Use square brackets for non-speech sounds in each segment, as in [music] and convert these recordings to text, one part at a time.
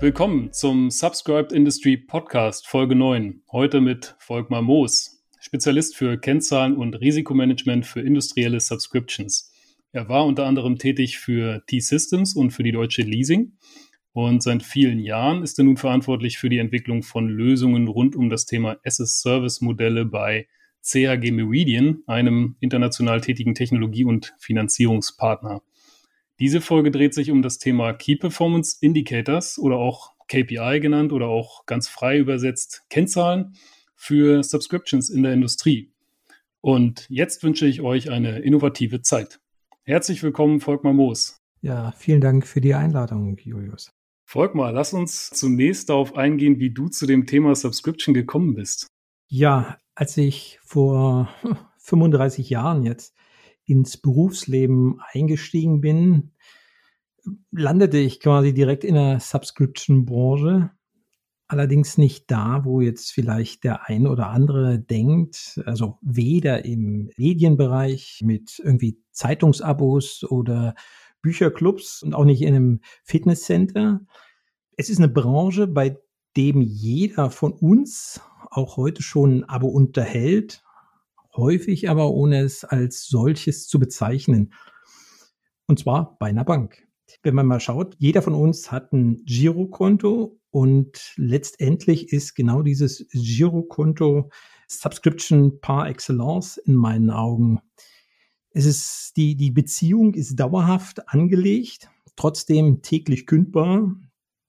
Willkommen zum Subscribed Industry Podcast Folge 9. Heute mit Volkmar Moos, Spezialist für Kennzahlen und Risikomanagement für industrielle Subscriptions. Er war unter anderem tätig für T-Systems und für die Deutsche Leasing. Und seit vielen Jahren ist er nun verantwortlich für die Entwicklung von Lösungen rund um das Thema SS-Service-Modelle bei CAG Meridian, einem international tätigen Technologie- und Finanzierungspartner. Diese Folge dreht sich um das Thema Key Performance Indicators oder auch KPI genannt oder auch ganz frei übersetzt Kennzahlen für Subscriptions in der Industrie. Und jetzt wünsche ich euch eine innovative Zeit. Herzlich willkommen, Volkmar Moos. Ja, vielen Dank für die Einladung, Julius. Volkmar, lass uns zunächst darauf eingehen, wie du zu dem Thema Subscription gekommen bist. Ja, als ich vor [laughs] 35 Jahren jetzt ins Berufsleben eingestiegen bin, landete ich quasi direkt in der Subscription-Branche. Allerdings nicht da, wo jetzt vielleicht der ein oder andere denkt, also weder im Medienbereich mit irgendwie Zeitungsabos oder Bücherclubs und auch nicht in einem Fitnesscenter. Es ist eine Branche, bei dem jeder von uns auch heute schon ein Abo unterhält, häufig aber ohne es als solches zu bezeichnen. Und zwar bei einer Bank. Wenn man mal schaut, jeder von uns hat ein Girokonto und letztendlich ist genau dieses Girokonto Subscription par excellence in meinen Augen. Es ist die, die Beziehung ist dauerhaft angelegt, trotzdem täglich kündbar.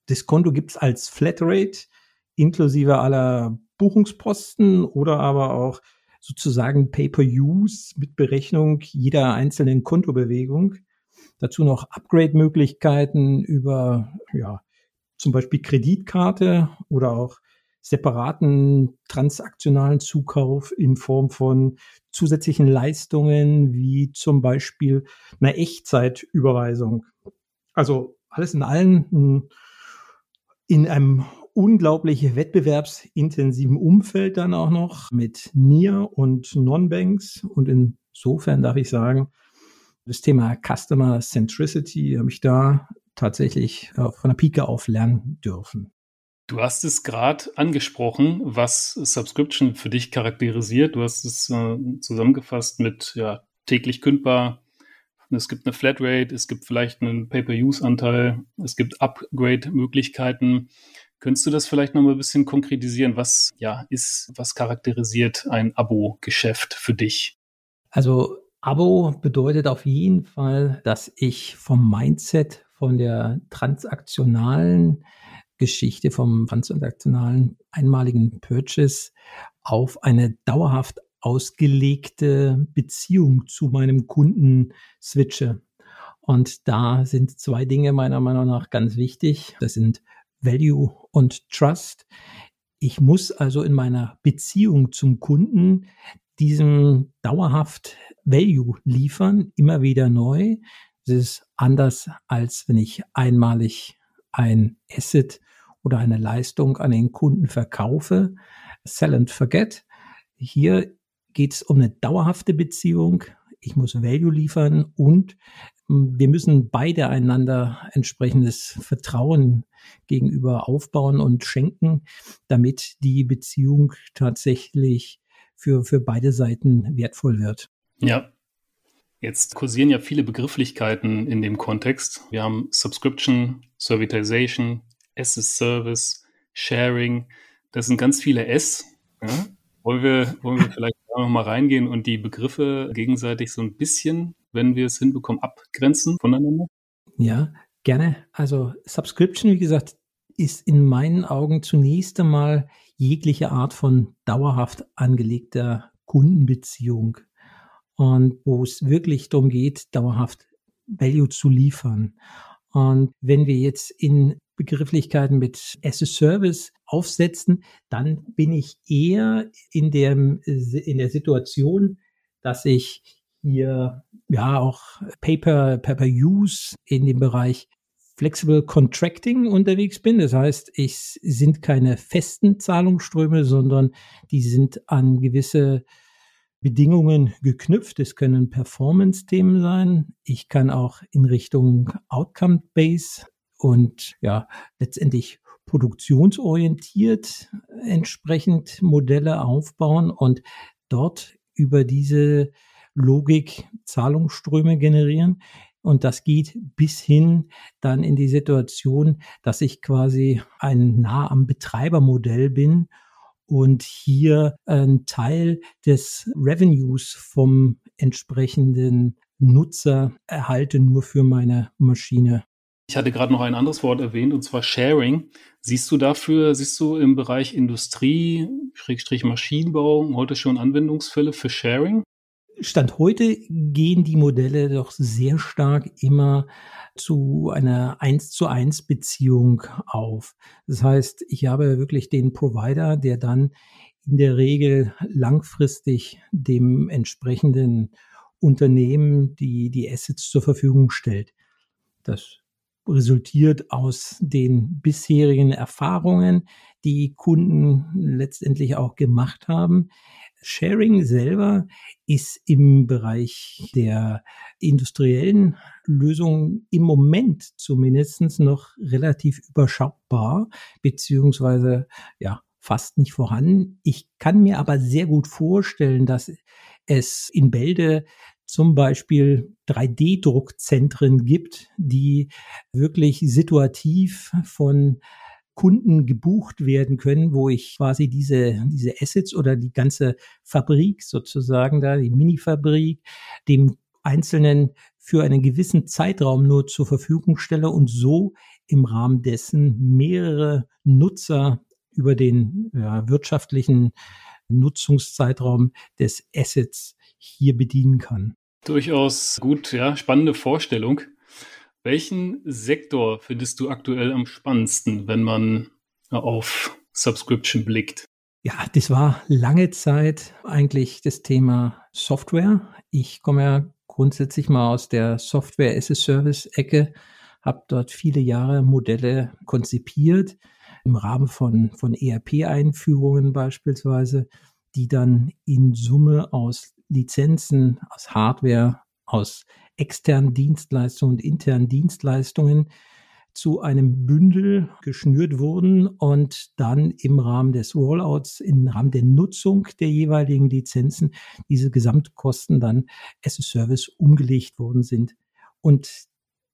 Das Konto gibt es als Flatrate inklusive aller Buchungsposten oder aber auch sozusagen Pay-per-Use mit Berechnung jeder einzelnen Kontobewegung. Dazu noch Upgrade-Möglichkeiten über, ja, zum Beispiel Kreditkarte oder auch separaten transaktionalen Zukauf in Form von zusätzlichen Leistungen wie zum Beispiel einer Echtzeitüberweisung. Also alles in allem in einem unglaublich wettbewerbsintensiven Umfeld dann auch noch mit NIR und Non-Banks. Und insofern darf ich sagen, das Thema Customer Centricity habe ich da tatsächlich äh, von der Pike auf lernen dürfen. Du hast es gerade angesprochen, was Subscription für dich charakterisiert. Du hast es äh, zusammengefasst mit ja, täglich kündbar. Es gibt eine Flatrate, es gibt vielleicht einen Pay-per-Use-Anteil, es gibt Upgrade-Möglichkeiten. Könntest du das vielleicht noch mal ein bisschen konkretisieren? Was ja ist, was charakterisiert ein Abo-Geschäft für dich? Also Abo bedeutet auf jeden Fall, dass ich vom Mindset, von der transaktionalen Geschichte, vom transaktionalen einmaligen Purchase auf eine dauerhaft ausgelegte Beziehung zu meinem Kunden switche. Und da sind zwei Dinge meiner Meinung nach ganz wichtig. Das sind Value und Trust. Ich muss also in meiner Beziehung zum Kunden diesem dauerhaft Value liefern, immer wieder neu. Das ist anders, als wenn ich einmalig ein Asset oder eine Leistung an den Kunden verkaufe. Sell and forget. Hier geht es um eine dauerhafte Beziehung. Ich muss Value liefern und wir müssen beide einander entsprechendes Vertrauen gegenüber aufbauen und schenken, damit die Beziehung tatsächlich für, für beide Seiten wertvoll wird. Ja. Jetzt kursieren ja viele Begrifflichkeiten in dem Kontext. Wir haben Subscription, Servitization, as a Service, Sharing. Das sind ganz viele S. Ja? Wollen wir, wollen wir vielleicht noch mal reingehen und die Begriffe gegenseitig so ein bisschen wenn wir es hinbekommen, abgrenzen voneinander? Ja, gerne. Also Subscription, wie gesagt, ist in meinen Augen zunächst einmal jegliche Art von dauerhaft angelegter Kundenbeziehung und wo es wirklich darum geht, dauerhaft Value zu liefern. Und wenn wir jetzt in Begrifflichkeiten mit as a Service aufsetzen, dann bin ich eher in der, in der Situation, dass ich hier ja auch Paper, Paper Use in dem Bereich Flexible Contracting unterwegs bin. Das heißt, es sind keine festen Zahlungsströme, sondern die sind an gewisse Bedingungen geknüpft. Es können Performance-Themen sein. Ich kann auch in Richtung Outcome-Base und ja, letztendlich produktionsorientiert entsprechend Modelle aufbauen und dort über diese Logik Zahlungsströme generieren. Und das geht bis hin dann in die Situation, dass ich quasi ein nah am Betreibermodell bin und hier ein Teil des Revenues vom entsprechenden Nutzer erhalte nur für meine Maschine. Ich hatte gerade noch ein anderes Wort erwähnt, und zwar Sharing. Siehst du dafür, siehst du im Bereich Industrie, Maschinenbau, heute schon Anwendungsfälle für Sharing? Stand heute gehen die Modelle doch sehr stark immer zu einer 1 zu 1 Beziehung auf. Das heißt, ich habe wirklich den Provider, der dann in der Regel langfristig dem entsprechenden Unternehmen die, die Assets zur Verfügung stellt. Das resultiert aus den bisherigen Erfahrungen, die Kunden letztendlich auch gemacht haben. Sharing selber ist im Bereich der industriellen Lösungen im Moment zumindest noch relativ überschaubar, beziehungsweise ja, fast nicht vorhanden. Ich kann mir aber sehr gut vorstellen, dass es in Bälde zum Beispiel 3D-Druckzentren gibt, die wirklich situativ von Kunden gebucht werden können, wo ich quasi diese, diese Assets oder die ganze Fabrik sozusagen da, die Mini-Fabrik, dem Einzelnen für einen gewissen Zeitraum nur zur Verfügung stelle und so im Rahmen dessen mehrere Nutzer über den ja, wirtschaftlichen Nutzungszeitraum des Assets hier bedienen kann. Durchaus gut, ja, spannende Vorstellung. Welchen Sektor findest du aktuell am spannendsten, wenn man auf Subscription blickt? Ja, das war lange Zeit eigentlich das Thema Software. Ich komme ja grundsätzlich mal aus der Software as a Service Ecke, habe dort viele Jahre Modelle konzipiert im Rahmen von, von ERP-Einführungen beispielsweise, die dann in Summe aus Lizenzen, aus Hardware, aus externen Dienstleistungen und internen Dienstleistungen zu einem Bündel geschnürt wurden und dann im Rahmen des Rollouts, im Rahmen der Nutzung der jeweiligen Lizenzen, diese Gesamtkosten dann as a Service umgelegt worden sind. Und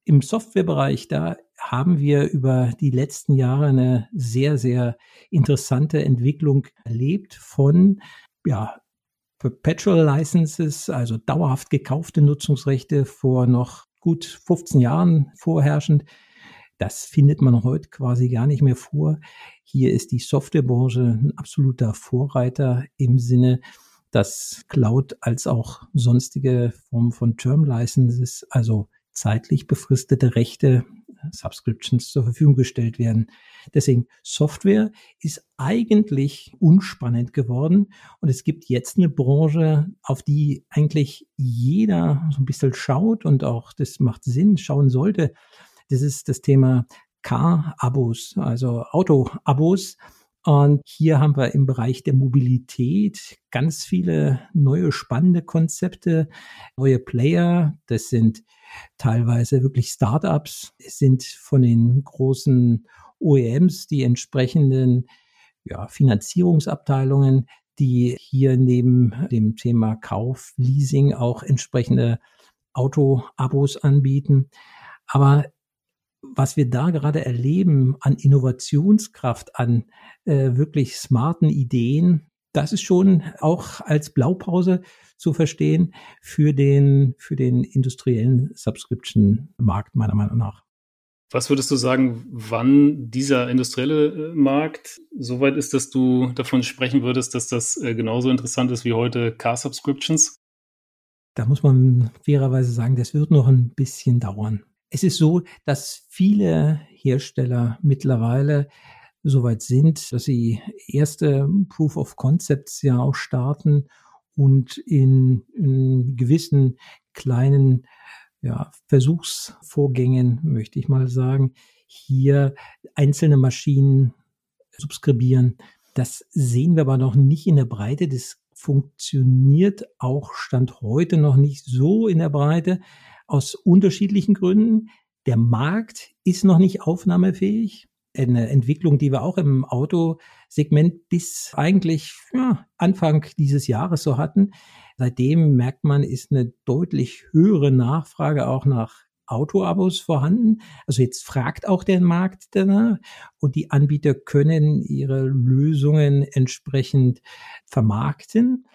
im Softwarebereich, da haben wir über die letzten Jahre eine sehr, sehr interessante Entwicklung erlebt von ja, Perpetual Licenses, also dauerhaft gekaufte Nutzungsrechte vor noch gut 15 Jahren vorherrschend. Das findet man heute quasi gar nicht mehr vor. Hier ist die Softwarebranche ein absoluter Vorreiter im Sinne, dass Cloud als auch sonstige Formen von Term Licenses, also zeitlich befristete Rechte Subscriptions zur Verfügung gestellt werden. Deswegen Software ist eigentlich unspannend geworden und es gibt jetzt eine Branche, auf die eigentlich jeder so ein bisschen schaut und auch das macht Sinn, schauen sollte. Das ist das Thema Car-Abos, also Auto-Abos. Und hier haben wir im Bereich der Mobilität ganz viele neue spannende Konzepte, neue Player. Das sind teilweise wirklich Startups, sind von den großen OEMs die entsprechenden ja, Finanzierungsabteilungen, die hier neben dem Thema Kauf, Leasing auch entsprechende Auto-Abos anbieten. Aber was wir da gerade erleben an Innovationskraft, an äh, wirklich smarten Ideen, das ist schon auch als Blaupause zu verstehen für den, für den industriellen Subscription-Markt, meiner Meinung nach. Was würdest du sagen, wann dieser industrielle äh, Markt so weit ist, dass du davon sprechen würdest, dass das äh, genauso interessant ist wie heute Car-Subscriptions? Da muss man fairerweise sagen, das wird noch ein bisschen dauern. Es ist so, dass viele Hersteller mittlerweile soweit sind, dass sie erste Proof of Concepts ja auch starten und in, in gewissen kleinen ja, Versuchsvorgängen, möchte ich mal sagen, hier einzelne Maschinen subskribieren. Das sehen wir aber noch nicht in der Breite. Das funktioniert auch Stand heute noch nicht so in der Breite aus unterschiedlichen Gründen. Der Markt ist noch nicht aufnahmefähig. Eine Entwicklung, die wir auch im Autosegment bis eigentlich ja, Anfang dieses Jahres so hatten. Seitdem merkt man, ist eine deutlich höhere Nachfrage auch nach Autoabos vorhanden. Also jetzt fragt auch der Markt danach und die Anbieter können ihre Lösungen entsprechend vermarkten.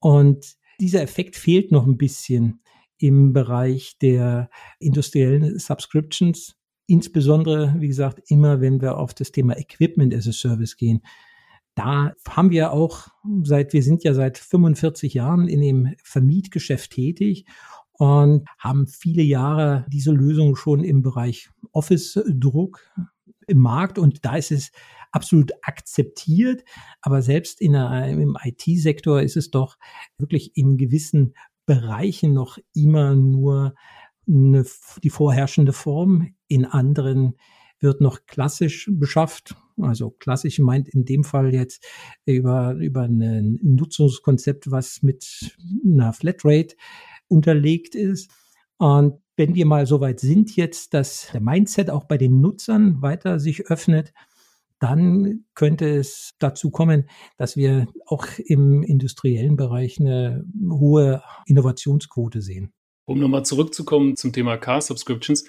Und dieser Effekt fehlt noch ein bisschen im Bereich der industriellen Subscriptions. Insbesondere, wie gesagt, immer wenn wir auf das Thema Equipment as a Service gehen. Da haben wir auch seit, wir sind ja seit 45 Jahren in dem Vermietgeschäft tätig und haben viele Jahre diese Lösung schon im Bereich Office-Druck im Markt und da ist es absolut akzeptiert. Aber selbst in der, im IT-Sektor ist es doch wirklich in gewissen Bereichen noch immer nur eine, die vorherrschende Form. In anderen wird noch klassisch beschafft. Also klassisch meint in dem Fall jetzt über, über ein Nutzungskonzept, was mit einer Flatrate unterlegt ist. Und wenn wir mal so weit sind jetzt, dass der Mindset auch bei den Nutzern weiter sich öffnet, dann könnte es dazu kommen, dass wir auch im industriellen Bereich eine hohe Innovationsquote sehen. Um nochmal zurückzukommen zum Thema Car Subscriptions,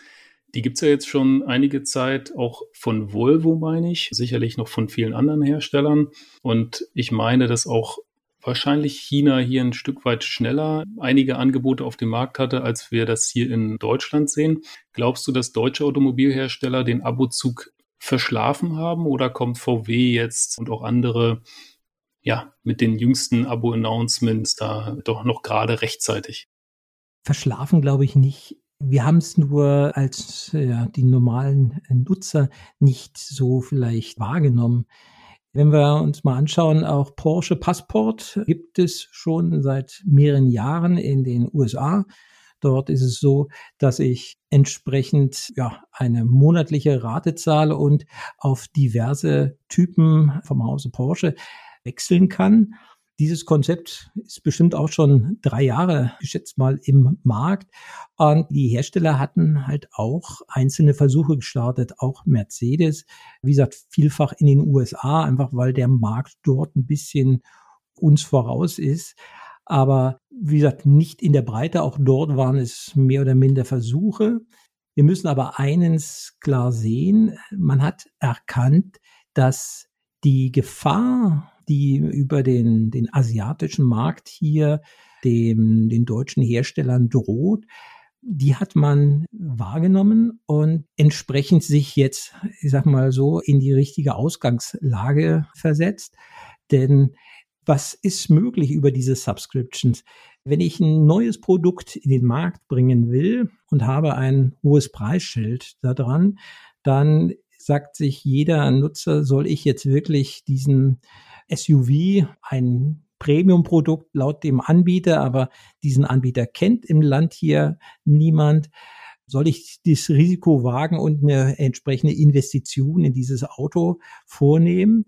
die gibt es ja jetzt schon einige Zeit, auch von Volvo meine ich, sicherlich noch von vielen anderen Herstellern. Und ich meine, dass auch wahrscheinlich China hier ein Stück weit schneller einige Angebote auf dem Markt hatte, als wir das hier in Deutschland sehen. Glaubst du, dass deutsche Automobilhersteller den Abozug verschlafen haben oder kommt VW jetzt und auch andere ja mit den jüngsten Abo-Announcements da doch noch gerade rechtzeitig? Verschlafen glaube ich nicht. Wir haben es nur als ja, die normalen Nutzer nicht so vielleicht wahrgenommen. Wenn wir uns mal anschauen, auch Porsche Passport gibt es schon seit mehreren Jahren in den USA. Dort ist es so, dass ich entsprechend ja, eine monatliche Rate zahle und auf diverse Typen vom Hause Porsche wechseln kann. Dieses Konzept ist bestimmt auch schon drei Jahre geschätzt mal im Markt. Und die Hersteller hatten halt auch einzelne Versuche gestartet, auch Mercedes. Wie gesagt, vielfach in den USA, einfach weil der Markt dort ein bisschen uns voraus ist aber wie gesagt, nicht in der Breite. Auch dort waren es mehr oder minder Versuche. Wir müssen aber eines klar sehen. Man hat erkannt, dass die Gefahr, die über den, den asiatischen Markt hier dem, den deutschen Herstellern droht, die hat man wahrgenommen und entsprechend sich jetzt, ich sag mal so, in die richtige Ausgangslage versetzt. Denn was ist möglich über diese Subscriptions? Wenn ich ein neues Produkt in den Markt bringen will und habe ein hohes Preisschild da dran, dann sagt sich jeder Nutzer, soll ich jetzt wirklich diesen SUV, ein Premium-Produkt laut dem Anbieter, aber diesen Anbieter kennt im Land hier niemand. Soll ich das Risiko wagen und eine entsprechende Investition in dieses Auto vornehmen?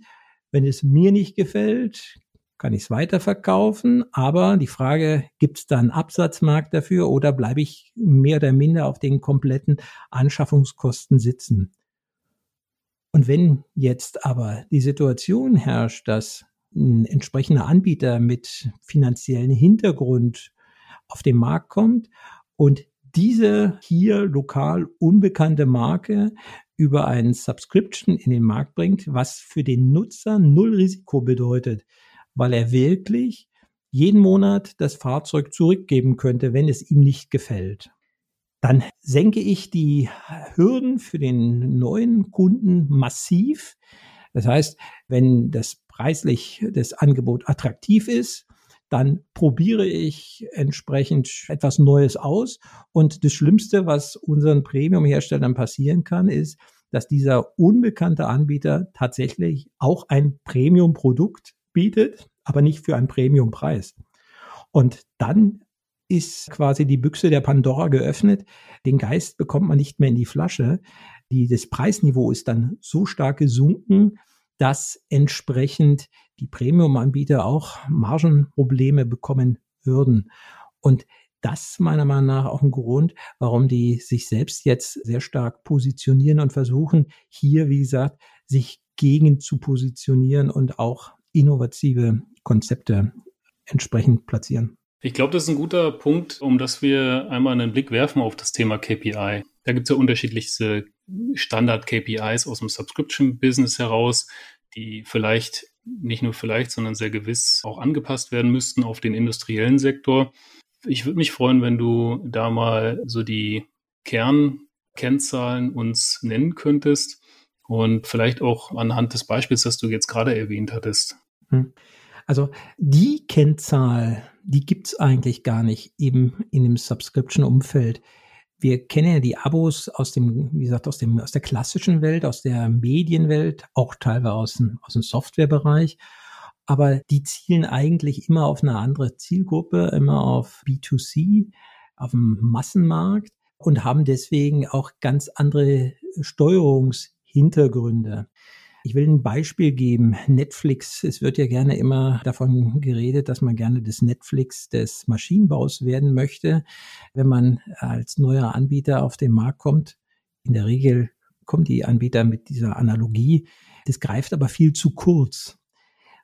Wenn es mir nicht gefällt, kann ich es weiterverkaufen. Aber die Frage, gibt es da einen Absatzmarkt dafür oder bleibe ich mehr oder minder auf den kompletten Anschaffungskosten sitzen? Und wenn jetzt aber die Situation herrscht, dass ein entsprechender Anbieter mit finanziellen Hintergrund auf den Markt kommt und diese hier lokal unbekannte Marke über einen Subscription in den Markt bringt, was für den Nutzer null Risiko bedeutet weil er wirklich jeden Monat das Fahrzeug zurückgeben könnte, wenn es ihm nicht gefällt. Dann senke ich die Hürden für den neuen Kunden massiv. Das heißt, wenn das preislich das Angebot attraktiv ist, dann probiere ich entsprechend etwas Neues aus. Und das Schlimmste, was unseren Premium-Herstellern passieren kann, ist, dass dieser unbekannte Anbieter tatsächlich auch ein Premium-Produkt bietet, aber nicht für einen Premiumpreis. Und dann ist quasi die Büchse der Pandora geöffnet. Den Geist bekommt man nicht mehr in die Flasche. Die, das Preisniveau ist dann so stark gesunken, dass entsprechend die Premium-Anbieter auch Margenprobleme bekommen würden. Und das meiner Meinung nach auch ein Grund, warum die sich selbst jetzt sehr stark positionieren und versuchen, hier, wie gesagt, sich gegen zu positionieren und auch innovative Konzepte entsprechend platzieren. Ich glaube, das ist ein guter Punkt, um dass wir einmal einen Blick werfen auf das Thema KPI. Da gibt es ja unterschiedlichste Standard-KPIs aus dem Subscription-Business heraus, die vielleicht nicht nur vielleicht, sondern sehr gewiss auch angepasst werden müssten auf den industriellen Sektor. Ich würde mich freuen, wenn du da mal so die Kernkennzahlen uns nennen könntest und vielleicht auch anhand des Beispiels, das du jetzt gerade erwähnt hattest. Hm. Also die Kennzahl, die gibt's eigentlich gar nicht eben in dem Subscription-Umfeld. Wir kennen ja die Abos aus dem, wie gesagt, aus dem, aus der klassischen Welt, aus der Medienwelt, auch teilweise aus dem, aus dem Softwarebereich. Aber die zielen eigentlich immer auf eine andere Zielgruppe, immer auf B2C, auf dem Massenmarkt und haben deswegen auch ganz andere Steuerungshintergründe. Ich will ein Beispiel geben. Netflix, es wird ja gerne immer davon geredet, dass man gerne das Netflix des Maschinenbaus werden möchte, wenn man als neuer Anbieter auf den Markt kommt. In der Regel kommen die Anbieter mit dieser Analogie. Das greift aber viel zu kurz.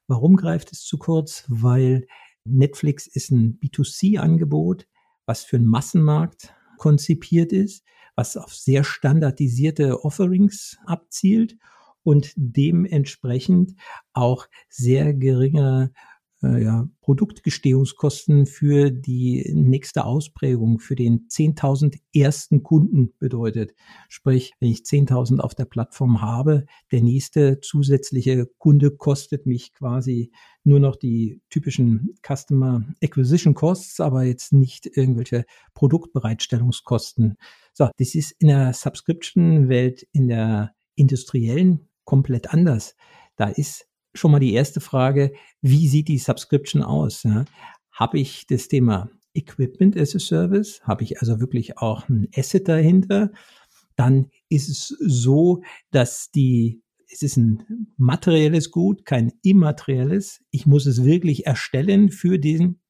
Warum greift es zu kurz? Weil Netflix ist ein B2C-Angebot, was für einen Massenmarkt konzipiert ist, was auf sehr standardisierte Offerings abzielt und dementsprechend auch sehr geringe äh, ja, Produktgestehungskosten für die nächste Ausprägung, für den 10.000 ersten Kunden bedeutet. Sprich, wenn ich 10.000 auf der Plattform habe, der nächste zusätzliche Kunde kostet mich quasi nur noch die typischen Customer Acquisition Costs, aber jetzt nicht irgendwelche Produktbereitstellungskosten. So, das ist in der Subscription-Welt, in der industriellen komplett anders. Da ist schon mal die erste Frage, wie sieht die Subscription aus? Ja? Habe ich das Thema Equipment as a Service? Habe ich also wirklich auch ein Asset dahinter? Dann ist es so, dass die es ist ein materielles Gut, kein immaterielles. Ich muss es wirklich erstellen für den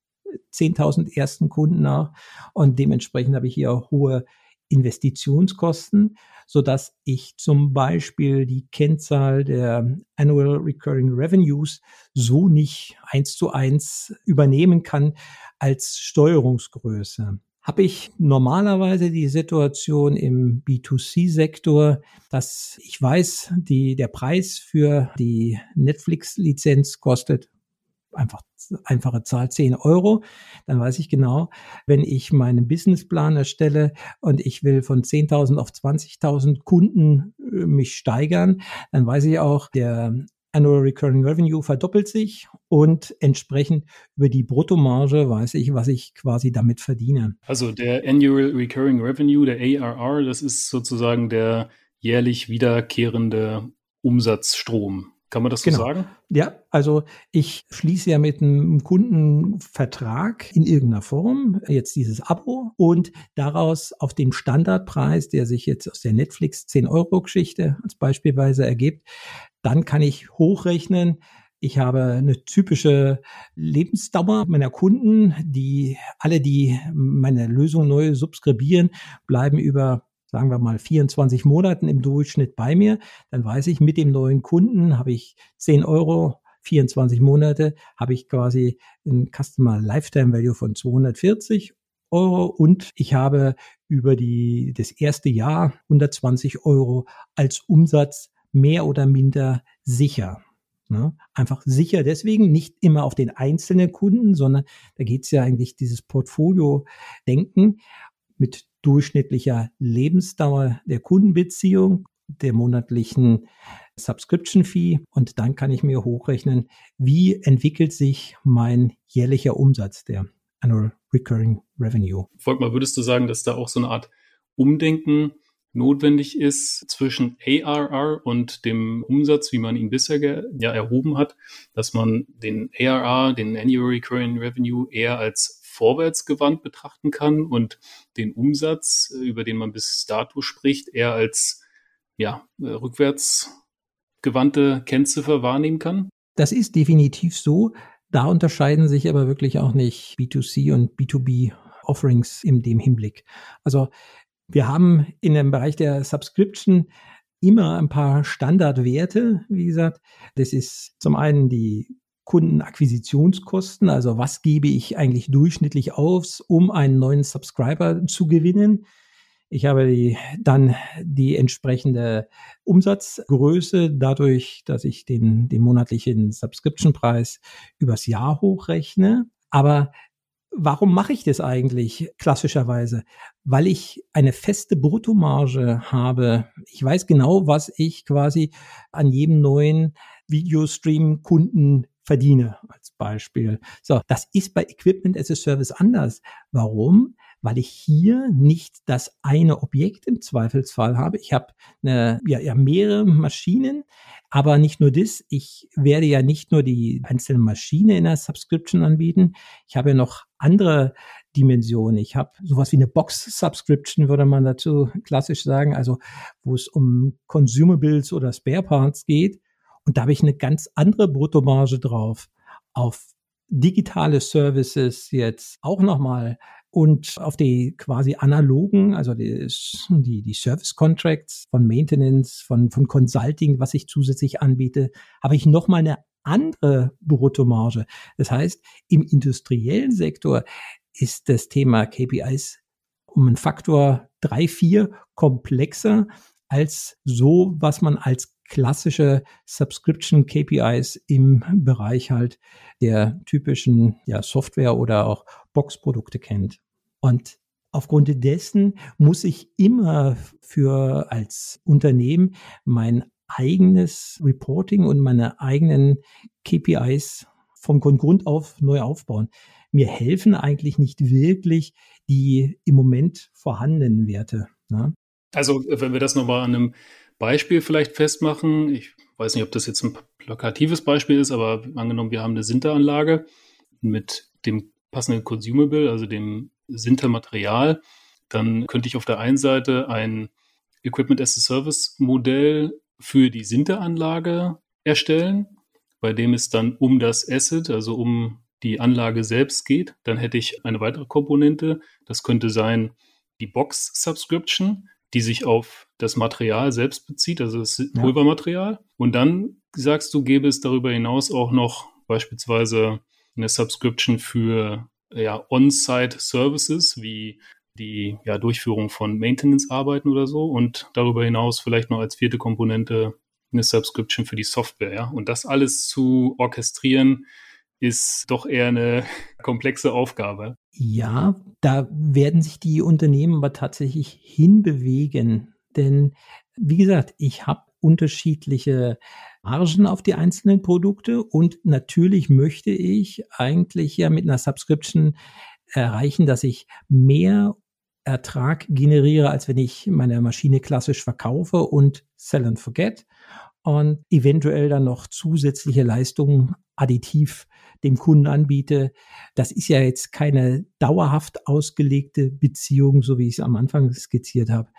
10.000 ersten Kunden nach. Und dementsprechend habe ich hier auch hohe Investitionskosten, so dass ich zum Beispiel die Kennzahl der Annual Recurring Revenues so nicht eins zu eins übernehmen kann als Steuerungsgröße. Habe ich normalerweise die Situation im B2C-Sektor, dass ich weiß, die, der Preis für die Netflix-Lizenz kostet einfach einfache Zahl 10 Euro, dann weiß ich genau, wenn ich meinen Businessplan erstelle und ich will von 10.000 auf 20.000 Kunden äh, mich steigern, dann weiß ich auch, der Annual Recurring Revenue verdoppelt sich und entsprechend über die Bruttomarge weiß ich, was ich quasi damit verdiene. Also der Annual Recurring Revenue, der ARR, das ist sozusagen der jährlich wiederkehrende Umsatzstrom. Kann man das so genau. sagen? Ja, also ich schließe ja mit einem Kundenvertrag in irgendeiner Form, jetzt dieses Abo und daraus auf dem Standardpreis, der sich jetzt aus der Netflix 10 Euro Geschichte als beispielsweise ergibt, dann kann ich hochrechnen, ich habe eine typische Lebensdauer meiner Kunden, die alle, die meine Lösung neu subskribieren, bleiben über sagen wir mal 24 Monaten im Durchschnitt bei mir, dann weiß ich, mit dem neuen Kunden habe ich 10 Euro, 24 Monate, habe ich quasi ein Customer Lifetime Value von 240 Euro und ich habe über die, das erste Jahr 120 Euro als Umsatz mehr oder minder sicher. Ne? Einfach sicher deswegen, nicht immer auf den einzelnen Kunden, sondern da geht es ja eigentlich dieses Portfolio-Denken mit durchschnittlicher Lebensdauer der Kundenbeziehung, der monatlichen Subscription Fee und dann kann ich mir hochrechnen, wie entwickelt sich mein jährlicher Umsatz, der Annual Recurring Revenue. Volkmar, würdest du sagen, dass da auch so eine Art Umdenken notwendig ist zwischen ARR und dem Umsatz, wie man ihn bisher ja erhoben hat, dass man den ARR, den Annual Recurring Revenue eher als vorwärtsgewandt betrachten kann und den Umsatz, äh, über den man bis dato spricht, eher als ja, äh, rückwärtsgewandte Kennziffer wahrnehmen kann? Das ist definitiv so. Da unterscheiden sich aber wirklich auch nicht B2C und B2B Offerings in dem Hinblick. Also wir haben in dem Bereich der Subscription immer ein paar Standardwerte, wie gesagt. Das ist zum einen die Kundenakquisitionskosten, also was gebe ich eigentlich durchschnittlich aus, um einen neuen Subscriber zu gewinnen. Ich habe die, dann die entsprechende Umsatzgröße dadurch, dass ich den, den monatlichen Subscription-Preis übers Jahr hochrechne. Aber warum mache ich das eigentlich klassischerweise? Weil ich eine feste Bruttomarge habe. Ich weiß genau, was ich quasi an jedem neuen Videostream-Kunden verdiene, als Beispiel. So, das ist bei Equipment as a Service anders. Warum? Weil ich hier nicht das eine Objekt im Zweifelsfall habe. Ich habe eine, ja, ja, mehrere Maschinen, aber nicht nur das. Ich werde ja nicht nur die einzelne Maschine in der Subscription anbieten. Ich habe ja noch andere Dimensionen. Ich habe sowas wie eine Box-Subscription, würde man dazu klassisch sagen, also wo es um Consumables oder Spare Parts geht. Und da habe ich eine ganz andere Bruttomarge drauf. Auf digitale Services jetzt auch nochmal und auf die quasi analogen, also die, die, die Service Contracts von Maintenance, von, von Consulting, was ich zusätzlich anbiete, habe ich nochmal eine andere Bruttomarge. Das heißt, im industriellen Sektor ist das Thema KPIs um einen Faktor drei, vier komplexer als so, was man als klassische Subscription KPIs im Bereich halt der typischen ja, Software oder auch Boxprodukte kennt. Und aufgrund dessen muss ich immer für als Unternehmen mein eigenes Reporting und meine eigenen KPIs vom Grund auf neu aufbauen. Mir helfen eigentlich nicht wirklich die im Moment vorhandenen Werte. Ne? Also wenn wir das nochmal an einem Beispiel vielleicht festmachen. Ich weiß nicht, ob das jetzt ein plakatives Beispiel ist, aber angenommen, wir haben eine Sinteranlage mit dem passenden Consumable, also dem Sintermaterial, dann könnte ich auf der einen Seite ein Equipment as a Service Modell für die Sinteranlage erstellen, bei dem es dann um das Asset, also um die Anlage selbst geht. Dann hätte ich eine weitere Komponente. Das könnte sein die Box Subscription die sich auf das Material selbst bezieht, also das Pulvermaterial. Ja. Und dann sagst du, gäbe es darüber hinaus auch noch beispielsweise eine Subscription für ja, On-Site Services wie die ja, Durchführung von Maintenance-Arbeiten oder so und darüber hinaus vielleicht noch als vierte Komponente eine Subscription für die Software. Ja? Und das alles zu orchestrieren, ist doch eher eine [laughs] komplexe Aufgabe. Ja, da werden sich die Unternehmen aber tatsächlich hinbewegen. Denn, wie gesagt, ich habe unterschiedliche Margen auf die einzelnen Produkte und natürlich möchte ich eigentlich ja mit einer Subscription erreichen, dass ich mehr Ertrag generiere, als wenn ich meine Maschine klassisch verkaufe und sell and forget und eventuell dann noch zusätzliche Leistungen additiv dem Kunden anbiete. Das ist ja jetzt keine dauerhaft ausgelegte Beziehung, so wie ich es am Anfang skizziert habe.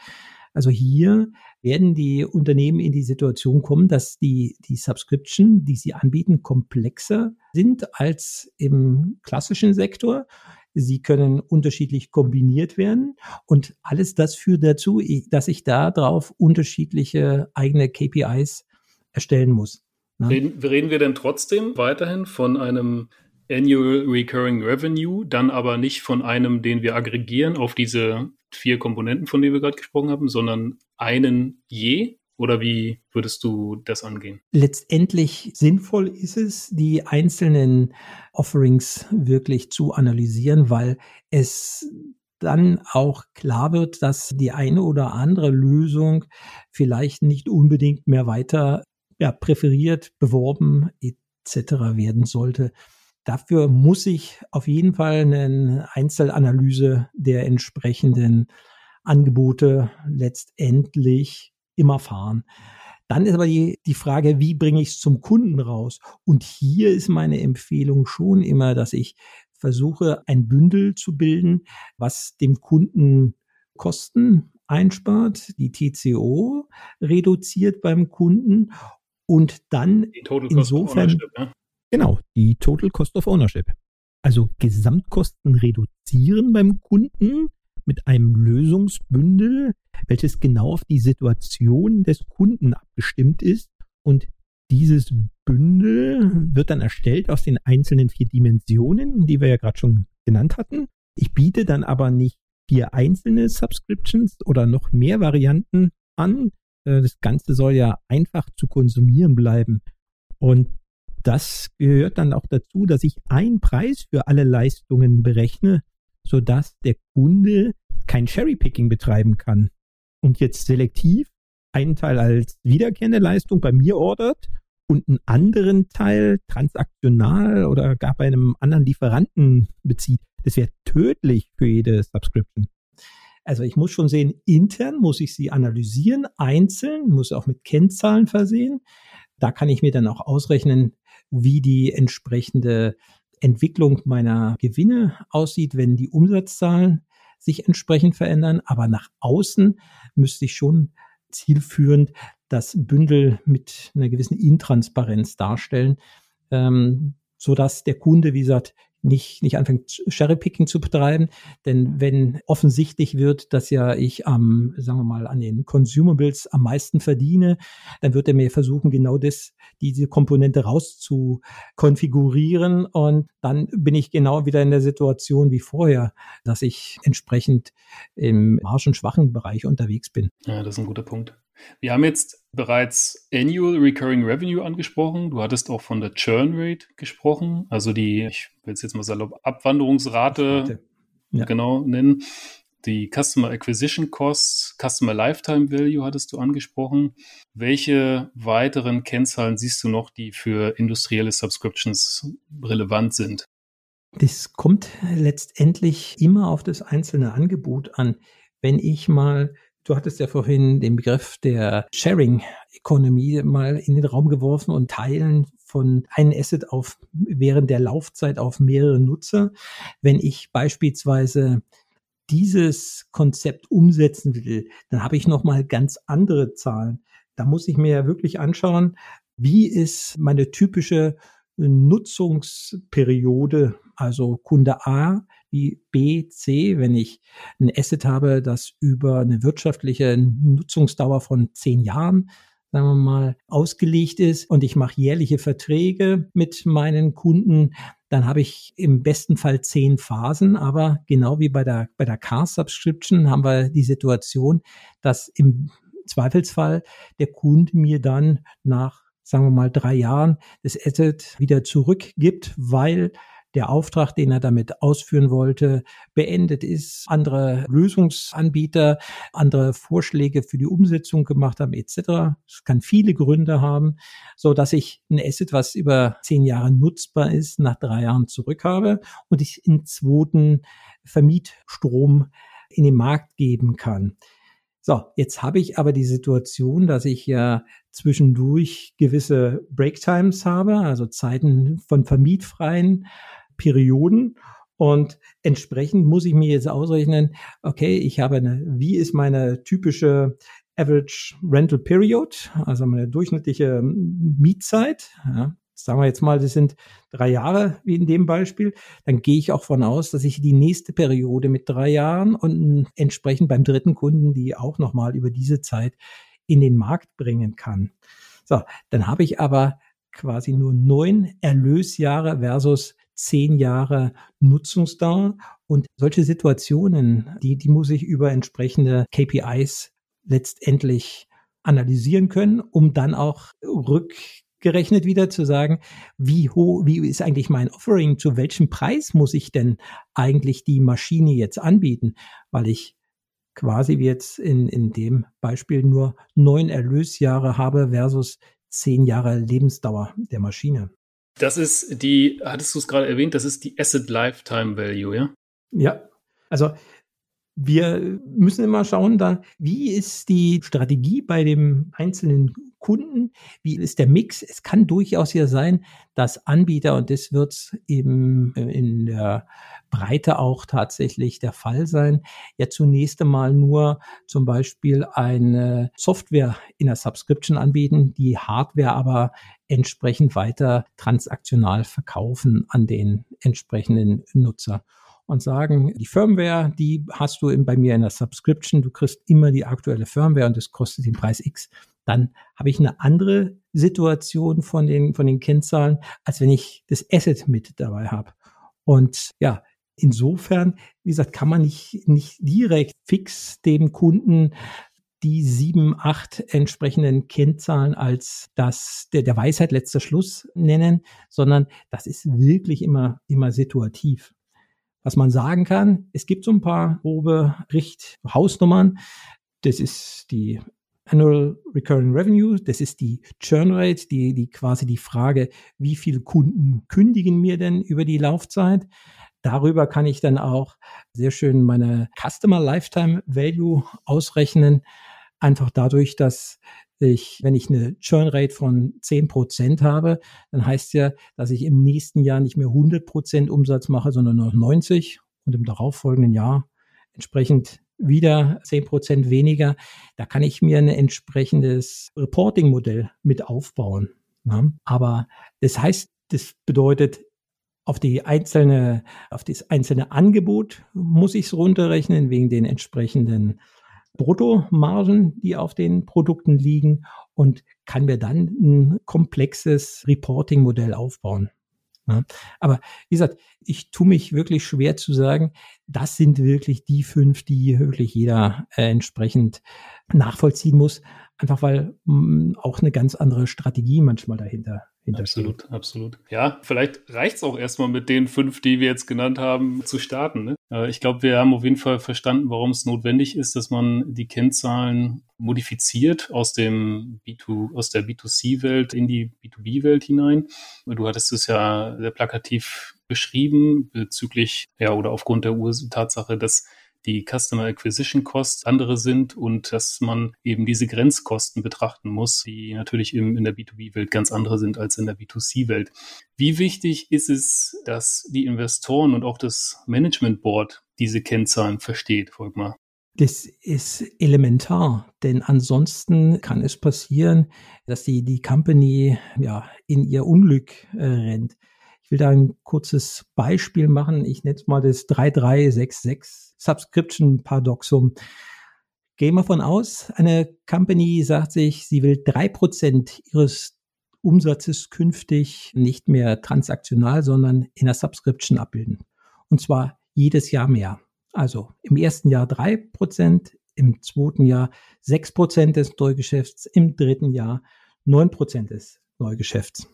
Also hier werden die Unternehmen in die Situation kommen, dass die, die Subscription, die sie anbieten, komplexer sind als im klassischen Sektor. Sie können unterschiedlich kombiniert werden und alles das führt dazu, dass ich da drauf unterschiedliche eigene KPIs erstellen muss. Ne? Reden, reden wir denn trotzdem weiterhin von einem Annual Recurring Revenue, dann aber nicht von einem, den wir aggregieren auf diese vier Komponenten, von denen wir gerade gesprochen haben, sondern einen je? Oder wie würdest du das angehen? Letztendlich sinnvoll ist es, die einzelnen Offerings wirklich zu analysieren, weil es dann auch klar wird, dass die eine oder andere Lösung vielleicht nicht unbedingt mehr weiter ja, präferiert, beworben etc. werden sollte. Dafür muss ich auf jeden Fall eine Einzelanalyse der entsprechenden Angebote letztendlich immer fahren. Dann ist aber die, die Frage, wie bringe ich es zum Kunden raus? Und hier ist meine Empfehlung schon immer, dass ich versuche, ein Bündel zu bilden, was dem Kunden Kosten einspart, die TCO reduziert beim Kunden und dann insofern ja? Genau die Total Cost of Ownership. also Gesamtkosten reduzieren beim Kunden mit einem Lösungsbündel, welches genau auf die Situation des Kunden abgestimmt ist. Und dieses Bündel wird dann erstellt aus den einzelnen vier Dimensionen, die wir ja gerade schon genannt hatten. Ich biete dann aber nicht vier einzelne Subscriptions oder noch mehr Varianten an. Äh, das Ganze soll ja einfach zu konsumieren bleiben. Und das gehört dann auch dazu, dass ich einen Preis für alle Leistungen berechne, sodass der Kunde kein Cherrypicking betreiben kann und jetzt selektiv einen Teil als wiederkehrende Leistung bei mir ordert und einen anderen Teil transaktional oder gar bei einem anderen Lieferanten bezieht. Das wäre tödlich für jede Subscription. Also ich muss schon sehen, intern muss ich sie analysieren, einzeln, muss auch mit Kennzahlen versehen. Da kann ich mir dann auch ausrechnen, wie die entsprechende Entwicklung meiner Gewinne aussieht, wenn die Umsatzzahlen sich entsprechend verändern. Aber nach außen müsste ich schon zielführend das Bündel mit einer gewissen Intransparenz darstellen, ähm, so dass der Kunde, wie gesagt, nicht, nicht anfängt, Cherrypicking zu betreiben. Denn wenn offensichtlich wird, dass ja ich am, sagen wir mal, an den Consumables am meisten verdiene, dann wird er mir versuchen, genau das, diese Komponente rauszukonfigurieren. Und dann bin ich genau wieder in der Situation wie vorher, dass ich entsprechend im margenschwachen Bereich unterwegs bin. Ja, das ist ein guter Punkt. Wir haben jetzt bereits Annual Recurring Revenue angesprochen. Du hattest auch von der Churn Rate gesprochen, also die, ich will es jetzt mal salopp, Abwanderungsrate ja. genau nennen. Die Customer Acquisition Costs, Customer Lifetime Value hattest du angesprochen. Welche weiteren Kennzahlen siehst du noch, die für industrielle Subscriptions relevant sind? Das kommt letztendlich immer auf das einzelne Angebot an. Wenn ich mal Du hattest ja vorhin den Begriff der Sharing Economy mal in den Raum geworfen und Teilen von einem Asset auf während der Laufzeit auf mehrere Nutzer. Wenn ich beispielsweise dieses Konzept umsetzen will, dann habe ich noch mal ganz andere Zahlen. Da muss ich mir ja wirklich anschauen, wie ist meine typische Nutzungsperiode, also Kunde A wie B, C, wenn ich ein Asset habe, das über eine wirtschaftliche Nutzungsdauer von zehn Jahren sagen wir mal, ausgelegt ist und ich mache jährliche Verträge mit meinen Kunden, dann habe ich im besten Fall zehn Phasen, aber genau wie bei der, bei der Car Subscription haben wir die Situation, dass im Zweifelsfall der Kunde mir dann nach, sagen wir mal, drei Jahren das Asset wieder zurückgibt, weil der Auftrag, den er damit ausführen wollte, beendet ist, andere Lösungsanbieter, andere Vorschläge für die Umsetzung gemacht haben, etc. Es kann viele Gründe haben, so dass ich ein Asset, was über zehn Jahre nutzbar ist, nach drei Jahren zurück habe und ich in zweiten Vermietstrom in den Markt geben kann. So, jetzt habe ich aber die Situation, dass ich ja zwischendurch gewisse Breaktimes habe, also Zeiten von vermietfreien Perioden. Und entsprechend muss ich mir jetzt ausrechnen, okay, ich habe eine, wie ist meine typische Average Rental Period, also meine durchschnittliche Mietzeit. Ja, sagen wir jetzt mal, das sind drei Jahre, wie in dem Beispiel, dann gehe ich auch von aus, dass ich die nächste Periode mit drei Jahren und entsprechend beim dritten Kunden die auch nochmal über diese Zeit in den Markt bringen kann. So, dann habe ich aber quasi nur neun Erlösjahre versus zehn Jahre Nutzungsdauer. Und solche Situationen, die, die muss ich über entsprechende KPIs letztendlich analysieren können, um dann auch rückgerechnet wieder zu sagen, wie hoch, wie ist eigentlich mein Offering, zu welchem Preis muss ich denn eigentlich die Maschine jetzt anbieten, weil ich quasi jetzt in, in dem Beispiel nur neun Erlösjahre habe versus zehn Jahre Lebensdauer der Maschine. Das ist die, hattest du es gerade erwähnt, das ist die Asset Lifetime Value, ja? Ja, also wir müssen immer schauen, da, wie ist die Strategie bei dem einzelnen Kunden? Wie ist der Mix? Es kann durchaus ja sein, dass Anbieter, und das wird eben in der Breite auch tatsächlich der Fall sein, ja zunächst einmal nur zum Beispiel eine Software in der Subscription anbieten, die Hardware aber entsprechend weiter transaktional verkaufen an den entsprechenden Nutzer und sagen, die Firmware, die hast du in, bei mir in der Subscription, du kriegst immer die aktuelle Firmware und das kostet den Preis X. Dann habe ich eine andere Situation von den, von den Kennzahlen, als wenn ich das Asset mit dabei habe. Und ja, insofern, wie gesagt, kann man nicht, nicht direkt fix dem Kunden die sieben, acht entsprechenden Kennzahlen als das der, der Weisheit letzter Schluss nennen, sondern das ist wirklich immer, immer situativ. Was man sagen kann, es gibt so ein paar grobe Richthausnummern. Das ist die Annual Recurring Revenue, das ist die Churn Rate, die, die quasi die Frage, wie viele Kunden kündigen mir denn über die Laufzeit? Darüber kann ich dann auch sehr schön meine Customer Lifetime Value ausrechnen. Einfach dadurch, dass ich, wenn ich eine Churn Rate von 10% habe, dann heißt ja, dass ich im nächsten Jahr nicht mehr 100% Umsatz mache, sondern nur 90 und im darauffolgenden Jahr entsprechend wieder 10% weniger. Da kann ich mir ein entsprechendes Reporting-Modell mit aufbauen. Ja? Aber das heißt, das bedeutet, auf die einzelne, auf das einzelne Angebot muss ich es runterrechnen wegen den entsprechenden Bruttomargen, die auf den Produkten liegen und kann mir dann ein komplexes Reporting-Modell aufbauen. Ja, aber wie gesagt, ich tue mich wirklich schwer zu sagen, das sind wirklich die fünf, die wirklich jeder äh, entsprechend nachvollziehen muss, einfach weil mh, auch eine ganz andere Strategie manchmal dahinter Absolut, absolut. Ja, vielleicht reicht es auch erstmal mit den fünf, die wir jetzt genannt haben, zu starten. Ne? Äh, ich glaube, wir haben auf jeden Fall verstanden, warum es notwendig ist, dass man die Kennzahlen modifiziert aus dem B2, aus der B2C-Welt in die B2B-Welt hinein. Du hattest es ja sehr plakativ beschrieben bezüglich, ja, oder aufgrund der Tatsache, dass die Customer Acquisition Costs andere sind und dass man eben diese Grenzkosten betrachten muss, die natürlich im, in der B2B-Welt ganz andere sind als in der B2C-Welt. Wie wichtig ist es, dass die Investoren und auch das Management Board diese Kennzahlen versteht, Volkmar? Das ist elementar, denn ansonsten kann es passieren, dass die, die Company ja in ihr Unglück äh, rennt. Ich will da ein kurzes Beispiel machen. Ich nenne es mal das 3366 Subscription Paradoxum. Gehen wir von aus, eine Company sagt sich, sie will drei Prozent ihres Umsatzes künftig nicht mehr transaktional, sondern in der Subscription abbilden. Und zwar jedes Jahr mehr. Also im ersten Jahr drei Prozent, im zweiten Jahr sechs Prozent des Neugeschäfts, im dritten Jahr neun Prozent des Neugeschäfts.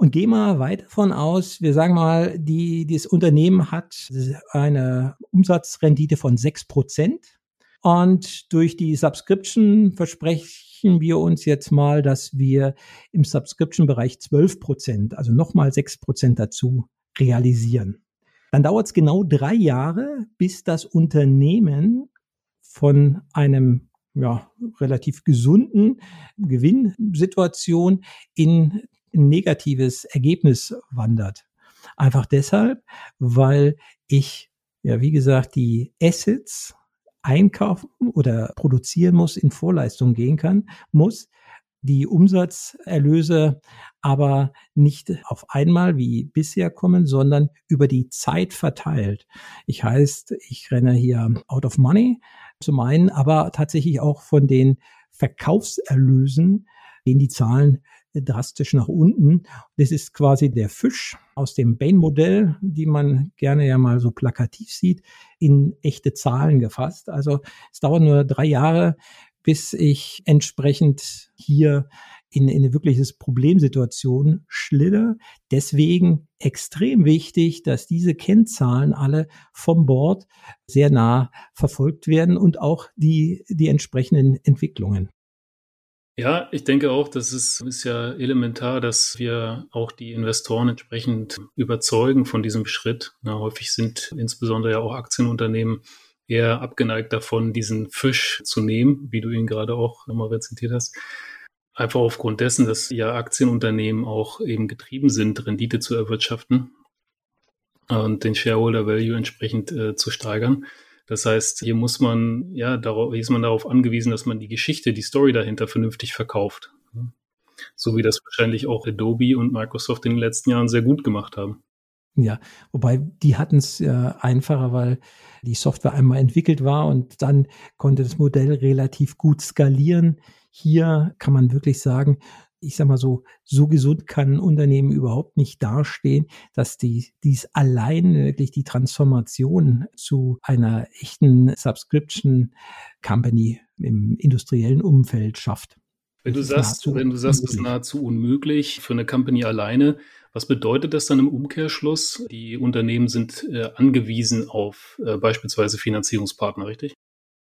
Und geh mal weit davon aus, wir sagen mal, die, dieses Unternehmen hat eine Umsatzrendite von sechs Prozent. Und durch die Subscription versprechen wir uns jetzt mal, dass wir im Subscription-Bereich zwölf Prozent, also nochmal sechs Prozent dazu realisieren. Dann dauert es genau drei Jahre, bis das Unternehmen von einem ja, relativ gesunden Gewinnsituation in negatives Ergebnis wandert. Einfach deshalb, weil ich, ja, wie gesagt, die Assets einkaufen oder produzieren muss, in Vorleistung gehen kann, muss, die Umsatzerlöse aber nicht auf einmal wie bisher kommen, sondern über die Zeit verteilt. Ich heißt, ich renne hier out of money zum einen, aber tatsächlich auch von den Verkaufserlösen gehen die Zahlen drastisch nach unten. Das ist quasi der Fisch aus dem Bain-Modell, die man gerne ja mal so plakativ sieht, in echte Zahlen gefasst. Also es dauert nur drei Jahre, bis ich entsprechend hier in, in eine wirkliche Problemsituation schlitter. Deswegen extrem wichtig, dass diese Kennzahlen alle vom Board sehr nah verfolgt werden und auch die, die entsprechenden Entwicklungen. Ja, ich denke auch, das ist, ist ja elementar, dass wir auch die Investoren entsprechend überzeugen von diesem Schritt. Na, häufig sind insbesondere ja auch Aktienunternehmen eher abgeneigt davon, diesen Fisch zu nehmen, wie du ihn gerade auch nochmal rezitiert hast. Einfach aufgrund dessen, dass ja Aktienunternehmen auch eben getrieben sind, Rendite zu erwirtschaften und den Shareholder Value entsprechend äh, zu steigern. Das heißt, hier muss man, ja, darauf, hier ist man darauf angewiesen, dass man die Geschichte, die Story dahinter vernünftig verkauft. So wie das wahrscheinlich auch Adobe und Microsoft in den letzten Jahren sehr gut gemacht haben. Ja, wobei die hatten es äh, einfacher, weil die Software einmal entwickelt war und dann konnte das Modell relativ gut skalieren. Hier kann man wirklich sagen, ich sag mal so, so gesund kann ein Unternehmen überhaupt nicht dastehen, dass die, dies allein wirklich die Transformation zu einer echten Subscription Company im industriellen Umfeld schafft. Wenn du sagst, wenn du sagst, es ist nahezu unmöglich für eine Company alleine, was bedeutet das dann im Umkehrschluss? Die Unternehmen sind äh, angewiesen auf äh, beispielsweise Finanzierungspartner, richtig?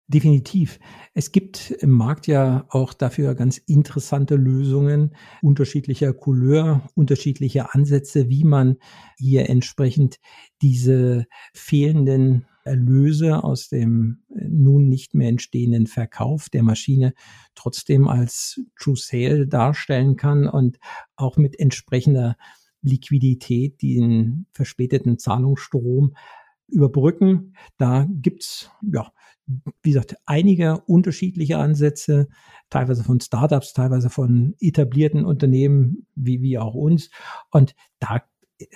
Definitiv. Es gibt im Markt ja auch dafür ganz interessante Lösungen unterschiedlicher Couleur, unterschiedlicher Ansätze, wie man hier entsprechend diese fehlenden Erlöse aus dem äh, nun nicht mehr entstehenden Verkauf der Maschine trotzdem als True Sale darstellen kann und auch mit entsprechender Liquidität den verspäteten Zahlungsstrom überbrücken. Da gibt's ja, wie gesagt, einige unterschiedliche Ansätze, teilweise von Startups, teilweise von etablierten Unternehmen wie, wie auch uns. Und da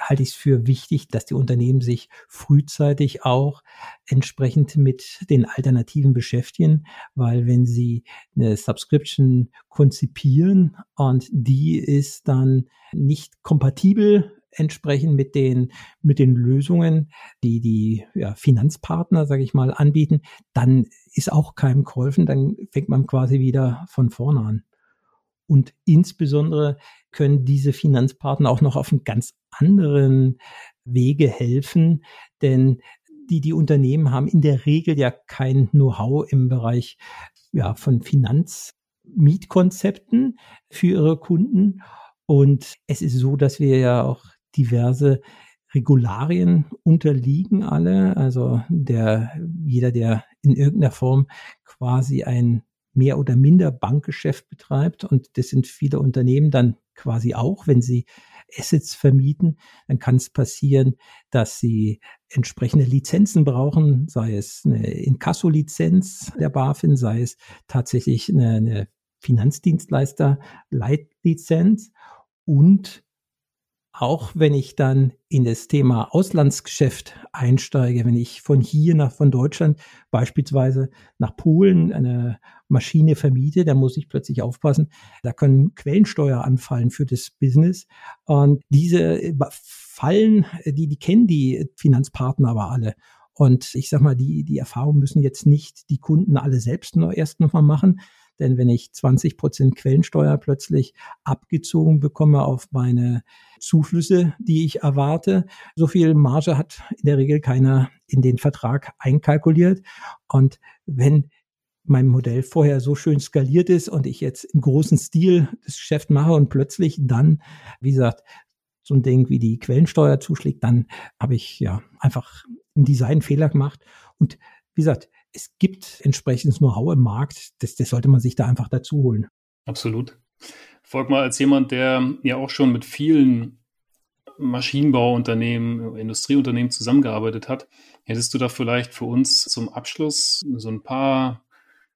halte ich es für wichtig, dass die Unternehmen sich frühzeitig auch entsprechend mit den Alternativen beschäftigen, weil wenn sie eine Subscription konzipieren und die ist dann nicht kompatibel entsprechend mit den mit den Lösungen, die die ja, Finanzpartner, sage ich mal, anbieten, dann ist auch keinem geholfen. Dann fängt man quasi wieder von vorne an. Und insbesondere können diese Finanzpartner auch noch auf einem ganz anderen Wege helfen, denn die, die Unternehmen haben in der Regel ja kein Know-how im Bereich ja, von Finanzmietkonzepten für ihre Kunden. Und es ist so, dass wir ja auch diverse Regularien unterliegen alle. Also der, jeder, der in irgendeiner Form quasi ein mehr oder minder Bankgeschäft betreibt und das sind viele Unternehmen dann quasi auch, wenn sie Assets vermieten, dann kann es passieren, dass sie entsprechende Lizenzen brauchen, sei es eine Inkasso-Lizenz der BaFin, sei es tatsächlich eine, eine Finanzdienstleister-Leitlizenz und auch wenn ich dann in das Thema Auslandsgeschäft einsteige, wenn ich von hier nach von Deutschland beispielsweise nach Polen eine Maschine vermiete, dann muss ich plötzlich aufpassen, da können Quellensteuer anfallen für das Business. Und diese Fallen, die, die kennen die Finanzpartner aber alle. Und ich sag mal, die, die Erfahrung müssen jetzt nicht die Kunden alle selbst noch erst nochmal machen, denn wenn ich 20 Prozent Quellensteuer plötzlich abgezogen bekomme auf meine Zuflüsse, die ich erwarte, so viel Marge hat in der Regel keiner in den Vertrag einkalkuliert. Und wenn mein Modell vorher so schön skaliert ist und ich jetzt im großen Stil das Geschäft mache und plötzlich dann, wie gesagt, so ein Ding wie die Quellensteuer zuschlägt, dann habe ich ja einfach einen Designfehler gemacht. Und wie gesagt, es gibt entsprechendes Know-how im Markt, das, das sollte man sich da einfach dazu holen. Absolut. Folg mal als jemand, der ja auch schon mit vielen Maschinenbauunternehmen, Industrieunternehmen zusammengearbeitet hat, hättest du da vielleicht für uns zum Abschluss so ein paar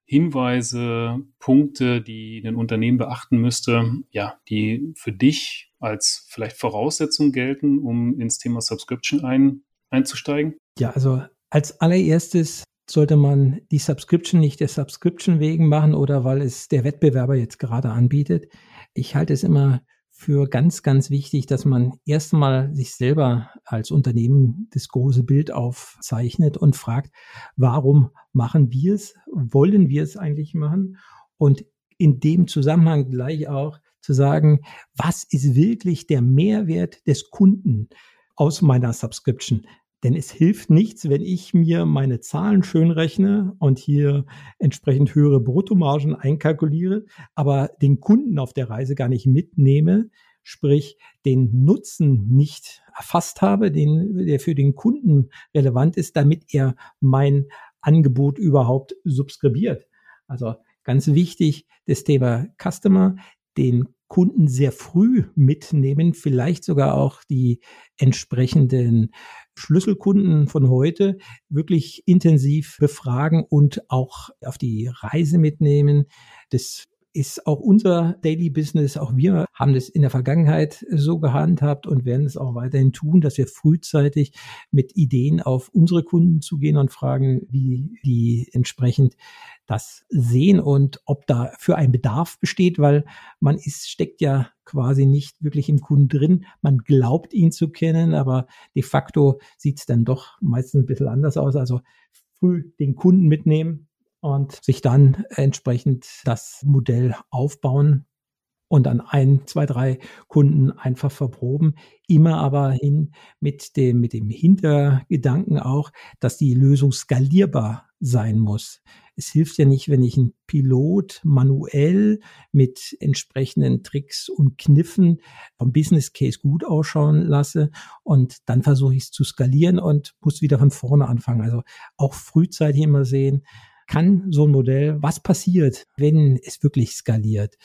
Hinweise, Punkte, die ein Unternehmen beachten müsste, ja, die für dich als vielleicht Voraussetzung gelten, um ins Thema Subscription ein, einzusteigen? Ja, also als allererstes sollte man die Subscription nicht der Subscription wegen machen oder weil es der Wettbewerber jetzt gerade anbietet. Ich halte es immer für ganz, ganz wichtig, dass man erstmal sich selber als Unternehmen das große Bild aufzeichnet und fragt, warum machen wir es? Wollen wir es eigentlich machen? Und in dem Zusammenhang gleich auch zu sagen, was ist wirklich der Mehrwert des Kunden aus meiner Subscription? Denn es hilft nichts, wenn ich mir meine Zahlen schön rechne und hier entsprechend höhere Bruttomargen einkalkuliere, aber den Kunden auf der Reise gar nicht mitnehme, sprich den Nutzen nicht erfasst habe, den, der für den Kunden relevant ist, damit er mein Angebot überhaupt subskribiert. Also ganz wichtig, das Thema Customer, den Kunden sehr früh mitnehmen, vielleicht sogar auch die entsprechenden Schlüsselkunden von heute wirklich intensiv befragen und auch auf die Reise mitnehmen. Das ist auch unser Daily Business. Auch wir haben das in der Vergangenheit so gehandhabt und werden es auch weiterhin tun, dass wir frühzeitig mit Ideen auf unsere Kunden zugehen und fragen, wie die entsprechend das sehen und ob da für ein Bedarf besteht, weil man ist, steckt ja quasi nicht wirklich im Kunden drin. Man glaubt ihn zu kennen, aber de facto sieht es dann doch meistens ein bisschen anders aus. Also früh den Kunden mitnehmen, und sich dann entsprechend das Modell aufbauen und an ein, zwei, drei Kunden einfach verproben. Immer aber hin mit dem, mit dem Hintergedanken auch, dass die Lösung skalierbar sein muss. Es hilft ja nicht, wenn ich einen Pilot manuell mit entsprechenden Tricks und Kniffen vom Business Case gut ausschauen lasse und dann versuche ich es zu skalieren und muss wieder von vorne anfangen. Also auch frühzeitig immer sehen, kann so ein Modell, was passiert, wenn es wirklich skaliert?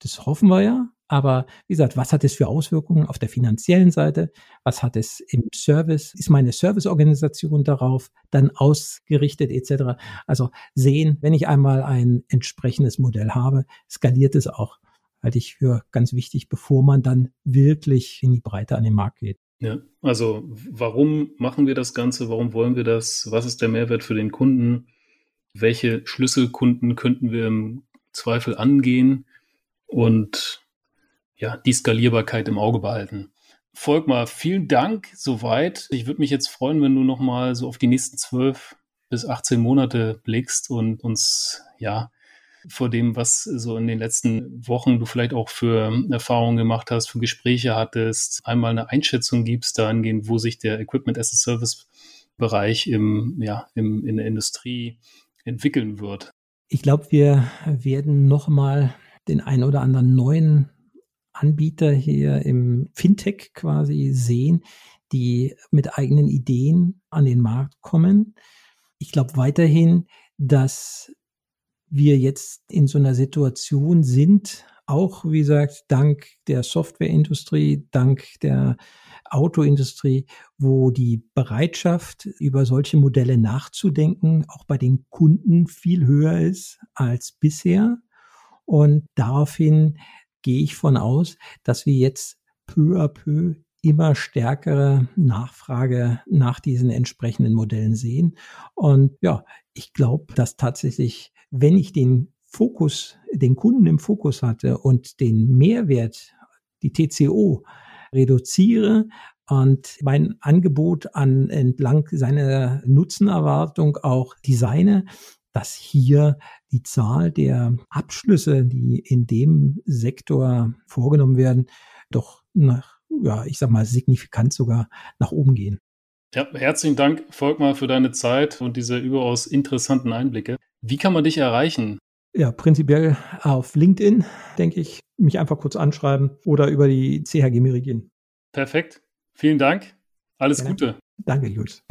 Das hoffen wir ja. Aber wie gesagt, was hat es für Auswirkungen auf der finanziellen Seite? Was hat es im Service? Ist meine Serviceorganisation darauf dann ausgerichtet etc.? Also sehen, wenn ich einmal ein entsprechendes Modell habe, skaliert es auch. Halte ich für ganz wichtig, bevor man dann wirklich in die Breite an den Markt geht. Ja, also warum machen wir das Ganze? Warum wollen wir das? Was ist der Mehrwert für den Kunden? Welche Schlüsselkunden könnten wir im Zweifel angehen und ja, die Skalierbarkeit im Auge behalten. Volkmar, vielen Dank soweit. Ich würde mich jetzt freuen, wenn du nochmal so auf die nächsten zwölf bis 18 Monate blickst und uns ja vor dem, was so in den letzten Wochen du vielleicht auch für Erfahrungen gemacht hast, für Gespräche hattest, einmal eine Einschätzung gibst dahingehend, wo sich der Equipment as a Service Bereich im, ja, im, in der Industrie entwickeln wird. Ich glaube, wir werden nochmal den einen oder anderen neuen Anbieter hier im Fintech quasi sehen, die mit eigenen Ideen an den Markt kommen. Ich glaube weiterhin, dass wir jetzt in so einer Situation sind, auch wie gesagt, dank der Softwareindustrie, dank der Autoindustrie, wo die Bereitschaft, über solche Modelle nachzudenken, auch bei den Kunden viel höher ist als bisher. Und daraufhin gehe ich von aus, dass wir jetzt peu à peu immer stärkere Nachfrage nach diesen entsprechenden Modellen sehen. Und ja, ich glaube, dass tatsächlich, wenn ich den Fokus, den Kunden im Fokus hatte und den Mehrwert, die TCO reduziere und mein Angebot an entlang seiner Nutzenerwartung auch designe, dass hier die Zahl der Abschlüsse, die in dem Sektor vorgenommen werden, doch nach, ja, ich sag mal, signifikant sogar nach oben gehen. Ja, herzlichen Dank, Volkmar, für deine Zeit und diese überaus interessanten Einblicke. Wie kann man dich erreichen? Ja, prinzipiell auf LinkedIn, denke ich, mich einfach kurz anschreiben oder über die CHG Meridian. Perfekt. Vielen Dank. Alles Gerne. Gute. Danke, Jules.